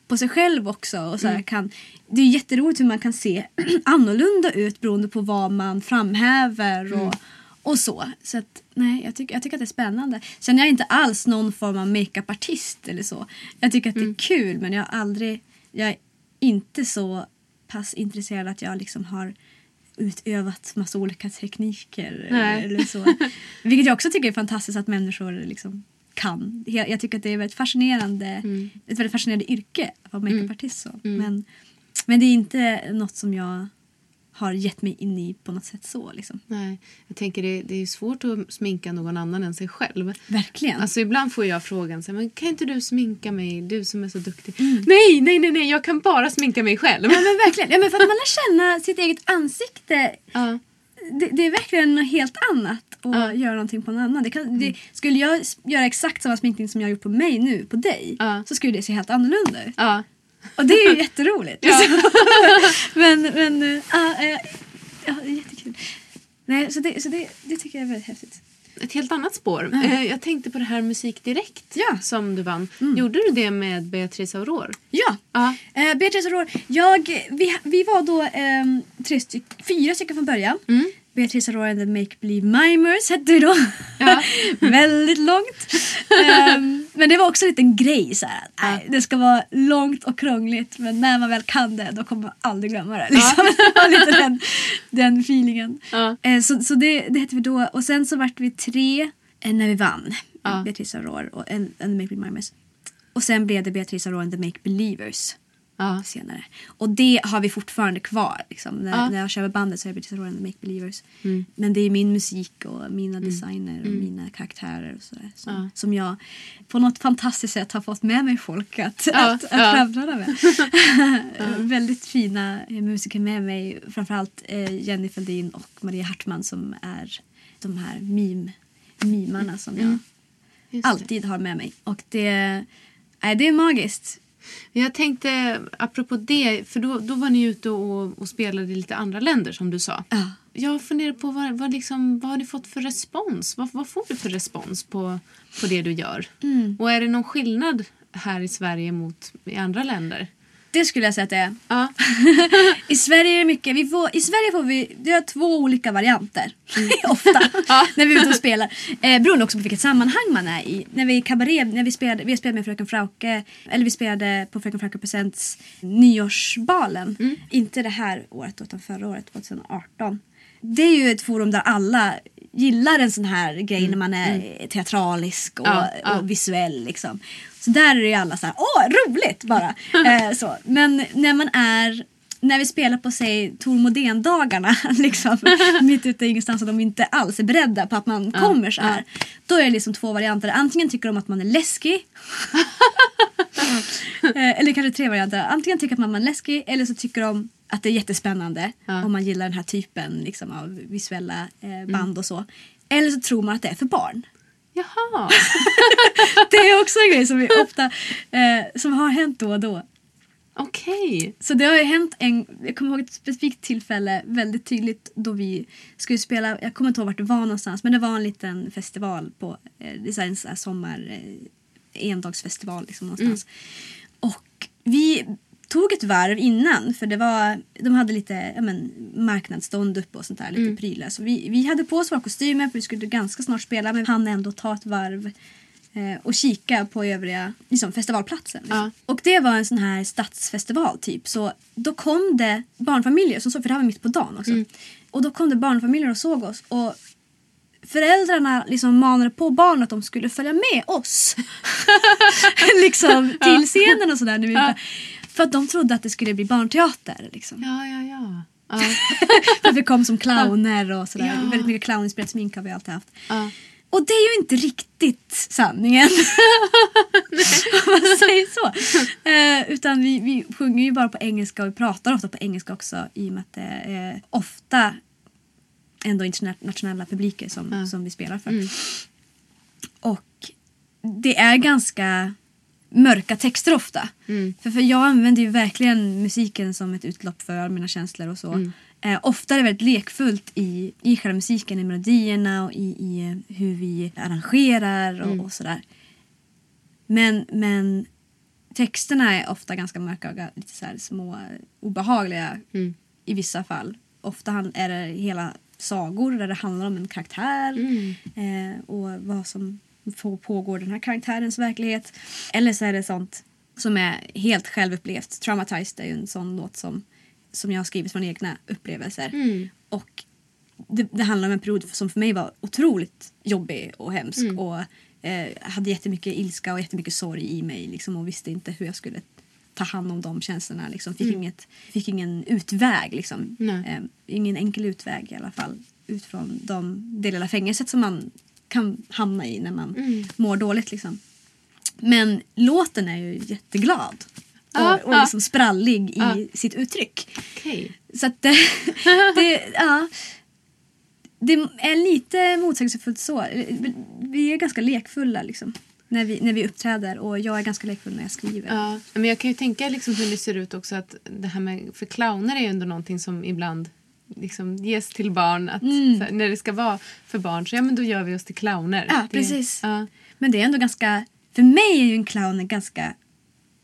på sig själv också. Och så kan, det är jätteroligt hur man kan se annorlunda ut beroende på vad man framhäver och, och så. Så att, nej, jag, tycker, jag tycker att det är spännande. Sen är jag inte alls någon form av makeupartist eller så. Jag tycker att det är kul men jag har aldrig... Jag är inte så pass intresserad att jag liksom har utövat massa olika tekniker. Nej. Eller så. Vilket jag också tycker är fantastiskt att människor liksom kan. Jag jag tycker att det är väldigt fascinerande, ett väldigt fascinerande yrke att vara makeupartist. Så. Men, men det är inte något som jag har gett mig in i på något sätt så. Liksom. Nej, jag tänker det, det är svårt att sminka någon annan än sig själv. Verkligen. Alltså ibland får jag frågan så här, men kan inte du sminka mig, du som är så duktig. Nej, nej, nej, nej, jag kan bara sminka mig själv. Ja men verkligen. Ja, men för att man lär känna sitt eget ansikte. Ja. Det, det är verkligen något helt annat att Ja. göra någonting på någon annan. Det kan, det, skulle jag göra exakt samma sminkning som jag har gjort på mig nu, på dig, Ja. så skulle det se helt annorlunda ut. Ja. Och det är ju jätteroligt. Ja. men men äh, ja, eh, jättekul. Nej, så det, så det, det tycker jag är väldigt häftigt. Ett helt annat spår. Eh, Jag tänkte på det här Musik Direkt Ja. Mm. som du vann. Gjorde du det med Beatrice Aurore? Ja, Ja. Eh, Beatrice Aurore, jag, vi, vi var då ehm, tre styck, fyra stycken från början. Beatrice Aurore and the Make Believe Mimers hette vi då. Ja. Väldigt långt. Ehm, men det var också en liten grej. Så här, att, nej, det ska vara långt och krångligt men när man väl kan det då kommer man aldrig glömma det. Liksom. var lite den, den feelingen. Ja. Eh, så så det, det hette vi då. Och sen så vart vi tre eh, när vi vann. Ja. Beatrice Aurore och and, and the Make Believe Mimers. Och sen blev det Beatrice Aurore and the Make Believers Ja. senare. Och det har vi fortfarande kvar. Liksom. När, Ja. när jag kör med bandet så är det and the Make Believers. Men det är min musik och mina designer och mina karaktärer och sådär. Som, Ja. som jag på något fantastiskt sätt har fått med mig folk att, att, att framträda med. Väldigt fina eh, musiker med mig. Framförallt eh, Jenny Fälldin och Maria Hartman som är de här meme, mimarna som jag det. alltid har med mig. Och det, nej, det är magiskt. Jag tänkte, apropå det, för då, då var ni ute och, och spelade i lite andra länder som du sa. Ja. Jag funderar på vad, vad, liksom, vad har ni fått för respons? Vad, vad får du för respons på, på det du gör? Mm. Och är det någon skillnad här i Sverige mot i andra länder? Det skulle jag säga att det är. Ja. I Sverige är det mycket. Vi får, I Sverige får vi det är två olika varianter. Mm. Ofta. När vi är ute och spelar. Eh, beroende också på vilket sammanhang man är i. När vi i när vi spelade, vi spelade med Fröken Frauke. Eller vi spelade på Fröken Frauke Presents nyårsbalen. Mm. Inte det här året utan förra året, 2018. Det är ju ett forum där alla gillar en sån här grej när man är teatralisk och, Mm. Ja, ja. och visuell. Liksom. Så där är ju alla så här, åh roligt bara. eh, så. Men när man är när vi spelar på säg Tor Modén-dagarna, liksom, mitt ute i ingenstans och de inte alls är beredda på att man kommer så här. Då är det liksom två varianter. Antingen tycker de att man är läskig. Eh, eller kanske tre varianter. Antingen tycker de att man är läskig eller så tycker de att det är jättespännande Ja. om man gillar den här typen liksom, av visuella eh, band och så. Eller så tror man att det är för barn. Jaha. Det är också en grej som, vi ofta, eh, som har hänt då och då. Okej. Så det har ju hänt en, jag kommer ihåg ett specifikt tillfälle väldigt tydligt då vi skulle spela, jag kommer inte ihåg vart det var någonstans men det var en liten festival på, eh, det är en sån här sommar, eh, endagsfestival liksom någonstans. Och vi tog ett varv innan för det var, de hade lite men, marknadsstånd uppe och sånt där, lite prylar. Så vi, vi hade på oss våra kostymer för vi skulle ganska snart spela men hann ändå ta ett varv eh, och kika på övriga liksom, festivalplatsen. Liksom. Ja. Och det var en sån här stadsfestival typ. Så då kom det barnfamiljer, som såg, för det här var mitt på dagen också. Och då kom det barnfamiljer och såg oss. Och föräldrarna liksom manade på barnen att de skulle följa med oss. liksom till scenen och sådär. Ja. För att de trodde att det skulle bli barnteater. Liksom. Ja, ja, ja. ja. För att vi kom som clowner och sådär. Ja. Väldigt mycket clowninspirerat smink har vi alltid haft. ja. Och det är ju inte riktigt sanningen. Om man säger så. Eh, utan vi, vi sjunger ju bara på engelska och vi pratar ofta på engelska också i och med att det är ofta ändå internationella publiker som, Ja. som vi spelar för. Mm. Och det är ganska mörka texter ofta. Mm. För, för jag använder ju verkligen musiken som ett utlopp för mina känslor och så. Mm. Eh, ofta är det väldigt lekfullt i, i själva musiken, i melodierna och i, i eh, hur vi arrangerar och, Mm. och sådär. Men, men texterna är ofta ganska mörka och lite så små obehagliga Mm. i vissa fall. Ofta är det hela sagor där det handlar om en karaktär Mm. eh, och vad som pågår den här karaktärens verklighet. Eller så är det sånt som är helt självupplevt. Traumatized är ju en sån låt som, som jag har skrivit från egna upplevelser. Mm. Och det, det handlar om en period som för mig var otroligt jobbig och hemsk. Mm. Och eh, hade jättemycket ilska och jättemycket sorg i mig liksom, och visste inte hur jag skulle ta hand om de känslorna. Liksom. Fick, inget, fick ingen utväg. Liksom. Eh, ingen enkel utväg i alla fall. Ut från de, det lilla fängelset som man kan hamna i när man Mm. mår dåligt. Liksom. Men låten är ju jätteglad. Ja, och liksom sprallig i Ja. sitt uttryck. Okej. Så att det, det, ja, det är lite motsägelsefullt så. Vi är ganska lekfulla liksom, när, vi, när vi uppträder och jag är ganska lekfull när jag skriver. Ja, men jag kan ju tänka liksom hur det ser ut också att det här med, för clowner är ju ändå någonting som ibland liksom ges till barn. Att, Mm. här, när det ska vara för barn så ja, men då gör vi oss till clowner. Ja, Det- precis. Ja. Men det är ändå ganska... För mig är ju en clown en ganska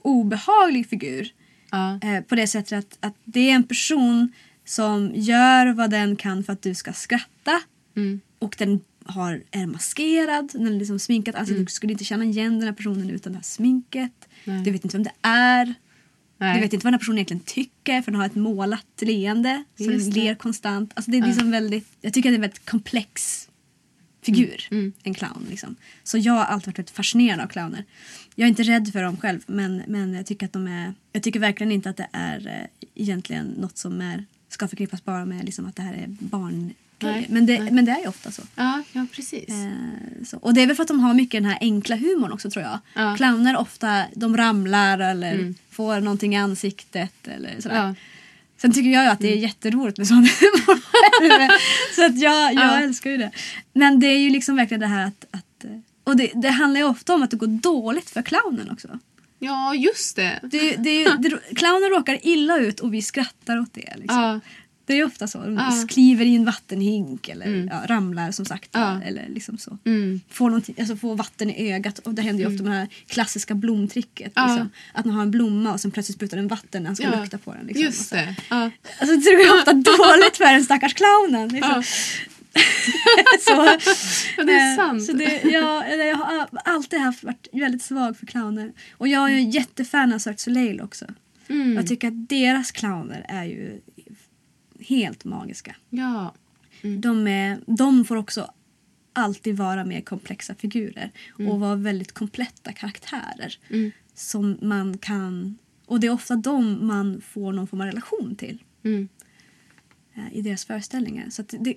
obehaglig figur. Ja. Eh, på det sättet att, att det är en person som gör vad den kan för att du ska skratta. Mm. Och den har, är maskerad, den är liksom sminkad. Alltså Mm. Du skulle inte känna igen den här personen utan det här sminket. Nej. Du vet inte vem det är. Nej. Du vet inte vad den här personen egentligen tycker för den har ett målat leende. Så den ler konstant. Alltså det är liksom väldigt, jag tycker att det är en väldigt komplex figur. Mm. En clown. Liksom. Så jag har alltid varit väldigt fascinerad av clowner. Jag är inte rädd för dem själv men, men jag tycker att de är... Jag tycker verkligen inte att det är eh, egentligen något som är, ska förknippas bara med liksom, att det här är barn Nej, men det, nej. men det är ju ofta så. Ja, ja, precis. Eh, så. Och det är väl för att de har mycket den här enkla humorn också tror jag. Ja. Clowner ofta, de ramlar eller Mm. får någonting i ansiktet eller sådär. Ja. Sen tycker jag ju att det är jätteroligt med sån humor. Så att jag, jag Ja. älskar ju det. Men det är ju liksom verkligen det här att... att och det, det handlar ju ofta om att det går dåligt för clownen också. ja, just det. Det, det, det, clownen råkar illa ut och vi skrattar åt det. Liksom. Ja. Det är ofta så. De Ja. kliver i en vattenhink eller Mm. ja, ramlar som sagt. Ja. Eller liksom så. Mm. Får, alltså får vatten i ögat. Och det händer ju ofta med det här klassiska blomtricket. Ja. Liksom. Att man har en blomma och sen plötsligt sprutar den vatten när han ska Ja. lukta på den. Liksom. Just det. Ja. Alltså det ju ofta dåligt för den stackars clownen. Liksom. Så, Ja, det är eh, sant. Så det, ja, jag har alltid haft, varit väldigt svag för clowner. Och jag är ju jättefan av Cirque Soleil också. Mm. Jag tycker att deras clowner är ju helt magiska. Ja. De, är, de får också alltid vara mer komplexa figurer och vara väldigt kompletta karaktärer. Mm. Som man kan... Och det är ofta de man får någon form av relation till Mm. eh, i deras föreställningar. Så det,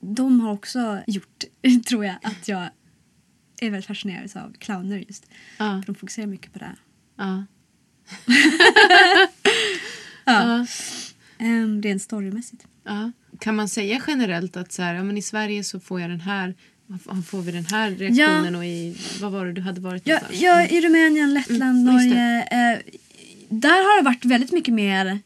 de har också gjort, tror jag, att jag är väldigt fascinerad av clowner just. Ja. För de fokuserar mycket på det. Ja. Ja. Ja. Um, rent storymässigt. Ja. Kan man säga generellt att så här, ja, men i Sverige så får jag den här får vi den här reaktionen och i vad var det du hade varit Ja, ja, I Rumänien, Lettland, Mm. Norge. Eh, där har det varit väldigt mycket mer...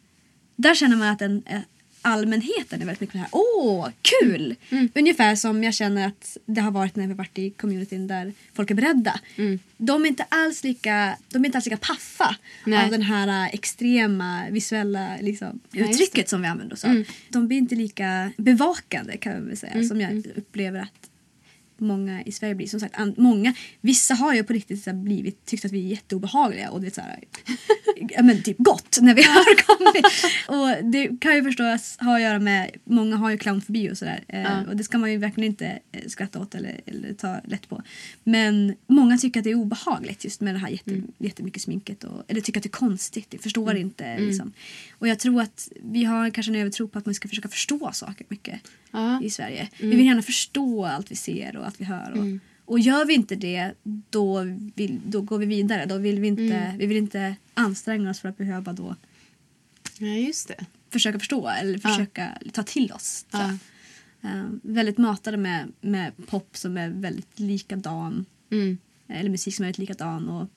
Där känner man att en, eh, allmänheten är väldigt mycket här. Åh, kul! Mm. Ungefär som jag känner att det har varit när vi varit i communityn där folk är beredda. Mm. De är inte alls lika, de är inte alls lika paffa Nej. av den här eh, extrema visuella liksom, just uttrycket som vi använder oss av. Mm. De blir inte lika bevakande kan man väl säga Mm, som jag upplever att många i Sverige blir. Som sagt, många, vissa har ju på riktigt så blivit, tyckt att vi är jätteobehagliga och du vet, så här, ja, men typ gott när vi har kommit. och det kan ju förstås ha att göra med, många har ju clownfobi och sådär. Eh, Ja. Och det ska man ju verkligen inte eh, skratta åt eller, eller ta lätt på. Men många tycker att det är obehagligt just med det här jätte, Mm. jättemycket sminket. Och, eller tycker att det är konstigt, de förstår inte. Liksom. Och jag tror att vi har kanske en övertro på att man ska försöka förstå saker mycket Ja. i Sverige. Vi vill gärna förstå allt vi ser och allt vi hör. Och, och gör vi inte det, då, vill, då går vi vidare. Då vill vi, inte, vi vill inte anstränga oss för att behöva då ja, just det. försöka förstå eller försöka ta till oss. Ja. Eh, väldigt matade med, med pop som är väldigt likadan. Mm. Eller musik som är väldigt likadan. Och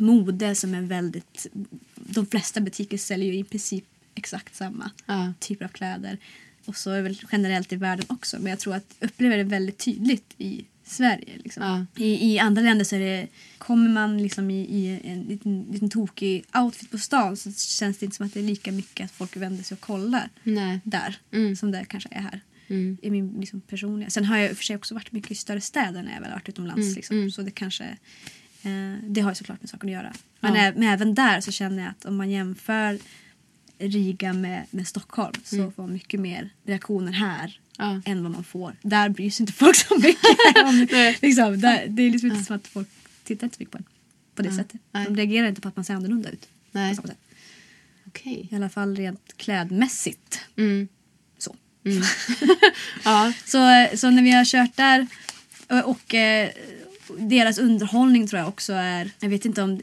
mode som är väldigt... De flesta butiker säljer ju i princip exakt samma Ja. typer av kläder. Och så är väl generellt i världen också. Men jag tror att upplever det väldigt tydligt i Sverige. Liksom. Ja. I, I andra länder så är det, kommer man liksom i, i en liten, liten tokig outfit på stan så känns det inte som att det är lika mycket att folk vänder sig och kollar Nej. där Mm. som det kanske är här. Mm. I min liksom, personliga. Sen har jag för sig också varit mycket i större städer när jag väl varit utomlands. Mm, Liksom. mm. Så det kanske eh, det har ju såklart med saken att göra. Men, Ja. även där så känner jag att om man jämför Riga med, med Stockholm så Mm. får man mycket mer reaktioner här Ja. än vad man får. Där bryr sig inte folk så mycket. om, liksom, där, det är liksom inte som att folk tittar inte så mycket på en. På det Ja. sättet. Nej. De reagerar inte på att man ser annorlunda ut. Nej. På. Okej. I alla fall rent klädmässigt. Mm. Så. Mm. ja. Så, så när vi har kört där och, och eh, deras underhållning tror jag också är, jag vet inte om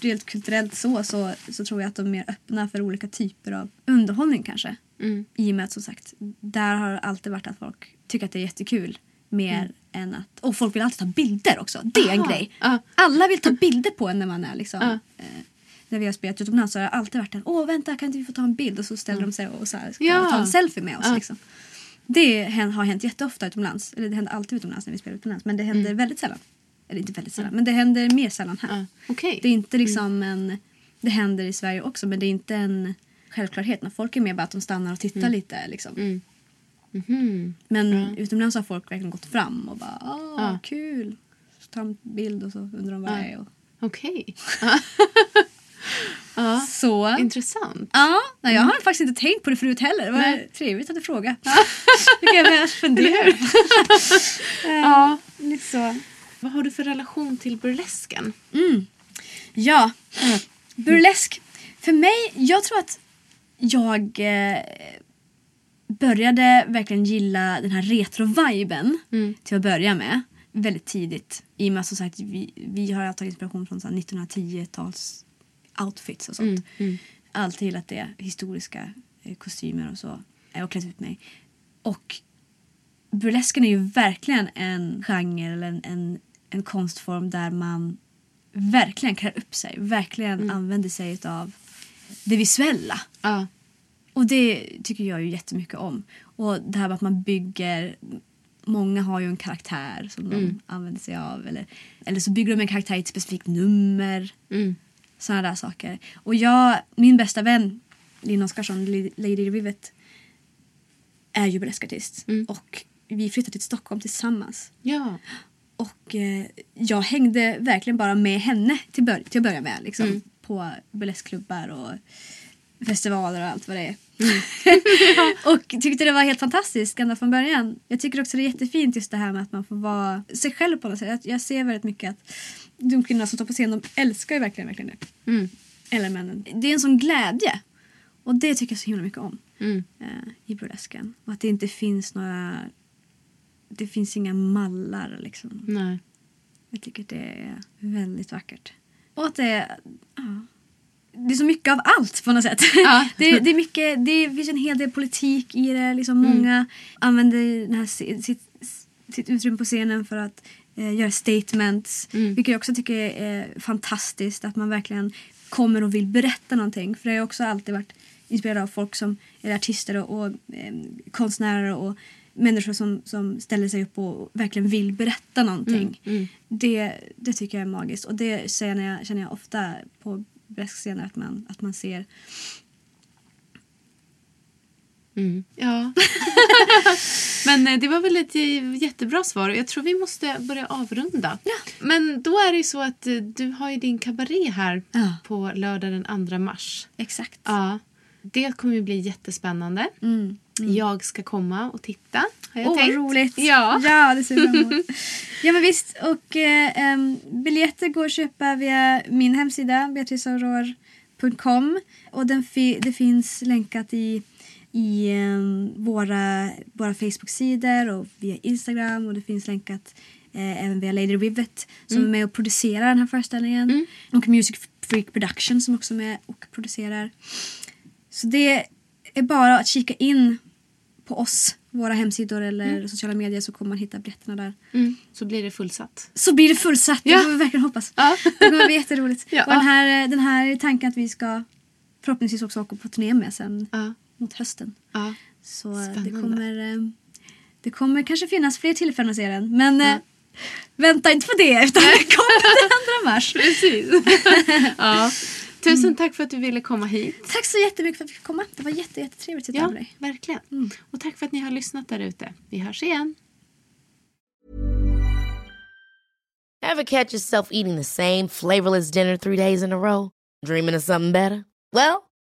rent kulturellt så, så, så tror jag att de är mer öppna för olika typer av underhållning kanske. Mm. I och med att som sagt, där har det alltid varit att folk tycker att det är jättekul. Mer än att, och folk vill alltid ta bilder också. Det är en Aha. grej. Ja. Alla vill ta bilder på en när man är liksom, eh, när vi har spelat utomlands så har det alltid varit en åh vänta kan inte vi få ta en bild och så ställer de sig och så här, ska Ja. ta en selfie med oss. Ja. Liksom. Det har hänt jätteofta utomlands. Eller det händer alltid utomlands när vi spelar utomlands. Men det händer väldigt sällan. Eller inte väldigt sällan, men det händer mer sällan här. Ja, Okej. Det är inte liksom en... Det händer i Sverige också men det är inte en självklarhet. När folk är mer bara att de stannar och tittar lite. Liksom. Mm. Mhm. Men utomlands har folk verkligen gått fram och bara åh Ja. kul. Så tar en bild och så undrar de vad det är. Och... Okej. ja. Så. Intressant. Ja, nej, jag har faktiskt inte tänkt på det förut heller. Det var Nej. trevligt att du frågade. Nu kan jag börja fundera. Ja. Lite så. Vad har du för relation till burlesken? Ja, burlesk. För mig, jag tror att jag eh, började verkligen gilla den här retro-viben till att börja med. Väldigt tidigt. I och med att som sagt, vi, vi har tagit inspiration från så här 1910-tals outfits och sånt. Alltid gillat det. Historiska eh, kostymer och så. Har klätt ut mig. Och burlesken är ju verkligen en genre eller en, en, en konstform där man verkligen klär upp sig. Verkligen använder sig av det visuella. Ja. Och det tycker jag ju jättemycket om. Och det här med att man bygger... Många har ju en karaktär som de använder sig av. Eller, eller så bygger de en karaktär i ett specifikt nummer. Mm. Sådana där saker. Och jag, min bästa vän, Linn Oskarsson, Lady Rivet, är ju burleskartist. Och vi flyttade till Stockholm tillsammans. Ja. Och eh, jag hängde verkligen bara med henne till, bör- till att börja med. Liksom, På burleskklubbar och festivaler och allt vad det är. och tyckte det var helt fantastiskt ända från början. Jag tycker också det är jättefint just det här med att man får vara sig själv på något sätt. Jag, jag ser väldigt mycket att de kvinnorna som står på scen de älskar ju verkligen, verkligen det. Mm. Eller männen. Det är en sån glädje. Och det tycker jag så himla mycket om Mm. eh, i burlesken. Och att det inte finns några... Det finns inga mallar liksom. Nej. Jag tycker att det är väldigt vackert. Och att det är... Ja, det är så mycket av allt på något sätt. Ja. det, det, är mycket, det finns en hel del politik i det. Liksom Många använder den här, sitt, sitt utrymme på scenen för att eh, göra statements. Vilket jag också tycker är fantastiskt. Att man verkligen kommer och vill berätta någonting. För det har jag också alltid varit inspirerad av folk som är artister och, och eh, konstnärer och människor som, som ställer sig upp och verkligen vill berätta någonting. Det, det tycker jag är magiskt. Och det känner jag, känner jag ofta på burleskscener att man, att man ser. Mm. Ja. Men eh, det var väl ett eh, jättebra svar. Jag tror vi måste börja avrunda. Men då är det ju så att eh, du har ju din kabaré här Ja. på lördag den 2 mars. Exakt. Ja. Det kommer ju bli jättespännande. Mm. Jag ska komma och titta. Har jag Åh, vad tänkt. roligt! Ja. ja, det ser jag fram emot. ja, men visst. Och eh, biljetter går att köpa via min hemsida, beatriceaurore.com. Och den fi- det finns länkat i, i em, våra, våra Facebook-sidor och via Instagram. Och det finns länkat eh, även via Lady Rivet som är med och producerar den här föreställningen. Och Music Freak Production som också är med och producerar. Så det är bara att kika in på oss, våra hemsidor eller sociala medier så kommer man hitta biljetterna där. Mm. Så blir det fullsatt. Så blir det fullsatt, Ja. det får vi verkligen hoppas. Ja. Det kommer bli jätteroligt. Ja. Och den här, den här är tanken att vi ska förhoppningsvis också åka på turné med sen Ja. Mot hösten. Ja. Så eh, det kommer, eh, det kommer kanske finnas fler tillfällen att se den. Men eh, vänta inte på det utan det kommer den 2 mars. Precis. ja. Tusen tack för att du ville komma hit. Tack så jättemycket för att vi fick komma. Det var jätte, jättetrevligt att sitta Ja, med dig. verkligen. Och tack för att ni har lyssnat där ute. Vi hörs igen. Ever catch yourself eating the same flavorless dinner three days in a row? Dreaming of something better? Well,